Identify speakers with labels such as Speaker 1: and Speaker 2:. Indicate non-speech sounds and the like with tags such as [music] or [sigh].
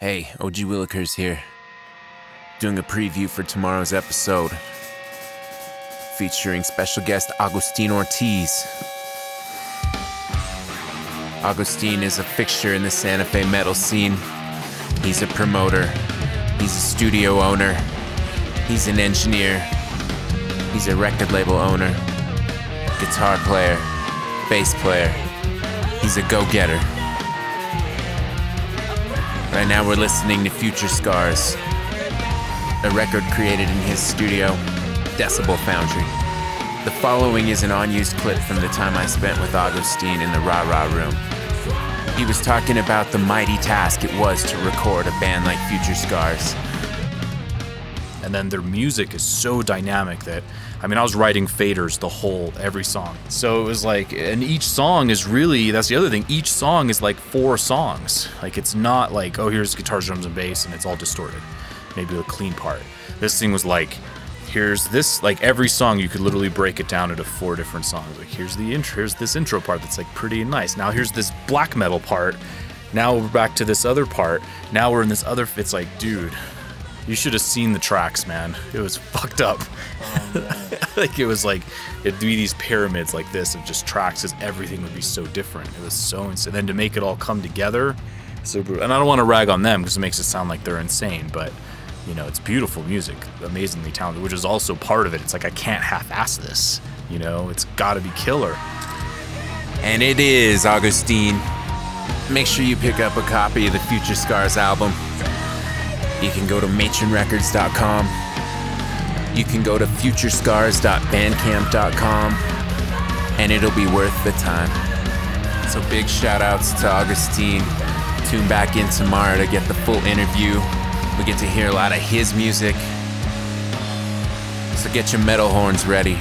Speaker 1: Hey, OG Willikers here. Doing a preview for tomorrow's episode. Featuring special guest Agustin Ortiz. Agustin is a fixture in the Santa Fe metal scene. He's a promoter. He's a studio owner. He's an engineer. He's a record label owner. Guitar player. Bass player. He's a go getter. Right now, we're listening to Future Scars, a record created in his studio, Decibel Foundry. The following is an unused clip from the time I spent with Augustine in the Rah Rah room. He was talking about the mighty task it was to record a band like Future Scars.
Speaker 2: And then their music is so dynamic that I mean I was riding faders the whole every song. So it was like and each song is really that's the other thing. Each song is like four songs. Like it's not like oh here's guitars, drums and bass and it's all distorted. Maybe a clean part. This thing was like here's this like every song you could literally break it down into four different songs. Like here's the intro, here's this intro part that's like pretty nice. Now here's this black metal part. Now we're back to this other part. Now we're in this other it's like dude, you should have seen the tracks, man. It was [laughs] fucked up. [laughs] like it was like it'd be these pyramids like this of just tracks, because everything would be so different. It was so insane. Then to make it all come together, brutal. And I don't want to rag on them because it makes it sound like they're insane, but you know, it's beautiful music, amazingly talented, which is also part of it. It's like I can't half-ass this. You know, it's got to be killer.
Speaker 1: And it is, Augustine. Make sure you pick up a copy of the Future Scars album. You can go to matronrecords.com. You can go to futurescars.bandcamp.com. And it'll be worth the time. So big shout outs to Augustine. Tune back in tomorrow to get the full interview. We get to hear a lot of his music. So get your metal horns ready.